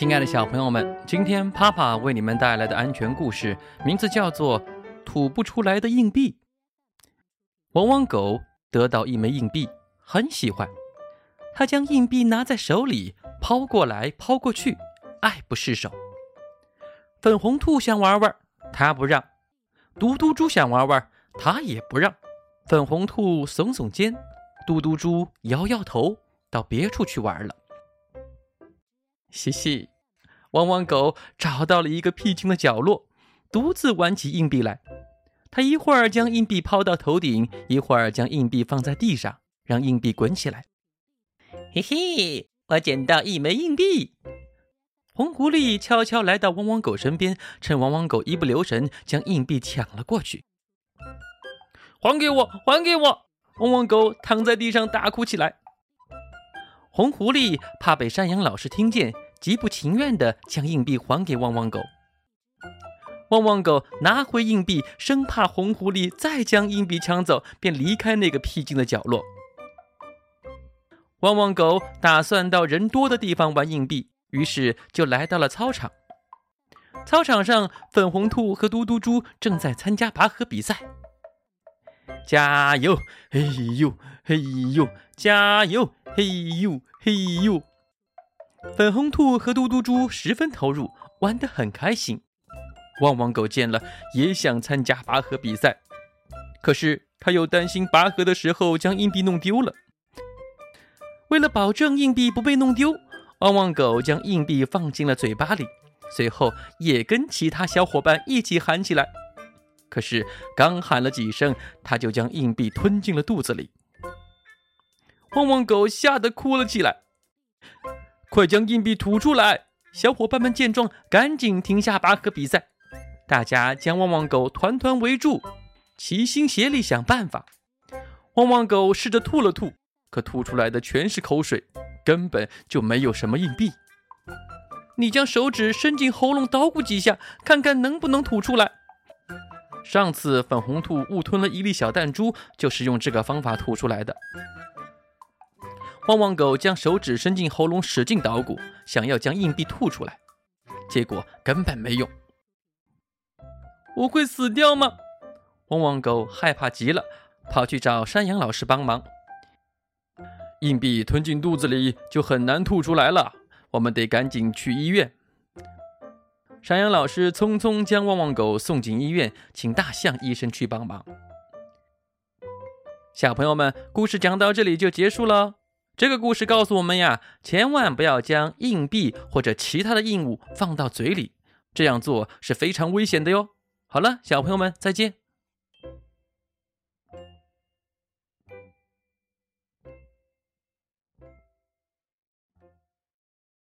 亲爱的小朋友们，今天帕帕为你们带来的安全故事，名字叫做《吐不出来的硬币》。汪汪狗得到一枚硬币，很喜欢，它将硬币拿在手里，抛过来抛过去，爱不释手。粉红兔想玩玩，它不让；嘟嘟猪想玩玩，它也不让。粉红兔耸耸肩，嘟嘟猪摇摇头，到别处去玩了。嘻嘻，汪汪狗找到了一个僻静的角落，独自玩起硬币来。他一会儿将硬币抛到头顶，一会儿将硬币放在地上，让硬币滚起来。嘿嘿，我捡到一枚硬币！红狐狸悄悄来到汪汪狗身边，趁汪汪狗一不留神，将硬币抢了过去。还给我，还给我！汪汪狗躺在地上大哭起来。红狐狸怕被山羊老师听见，极不情愿地将硬币还给汪汪狗。汪汪狗拿回硬币，生怕红狐狸再将硬币抢走，便离开那个僻静的角落。汪汪狗打算到人多的地方玩硬币，于是就来到了操场。操场上，粉红兔和嘟嘟猪正在参加拔河比赛。加油！嘿呦嘿呦！加油！嘿呦嘿呦！粉红兔和嘟嘟猪十分投入，玩得很开心。旺旺狗见了也想参加拔河比赛，可是他又担心拔河的时候将硬币弄丢了。为了保证硬币不被弄丢，旺旺狗将硬币放进了嘴巴里，随后也跟其他小伙伴一起喊起来。可是刚喊了几声，他就将硬币吞进了肚子里。旺旺狗吓得哭了起来，快将硬币吐出来！小伙伴们见状，赶紧停下拔河比赛。大家将旺旺狗团团围住，齐心协力想办法。旺旺狗试着吐了吐，可吐出来的全是口水，根本就没有什么硬币。你将手指伸进喉咙捣鼓几下，看看能不能吐出来。上次粉红兔误吞了一粒小弹珠，就是用这个方法吐出来的。汪汪狗将手指伸进喉咙，使劲捣鼓，想要将硬币吐出来，结果根本没用。我会死掉吗？汪汪狗害怕极了，跑去找山羊老师帮忙。硬币吞进肚子里就很难吐出来了，我们得赶紧去医院。山羊老师匆匆将汪汪狗送进医院，请大象医生去帮忙。小朋友们，故事讲到这里就结束了。这个故事告诉我们呀，千万不要将硬币或者其他的硬物放到嘴里，这样做是非常危险的哟。好了，小朋友们，再见。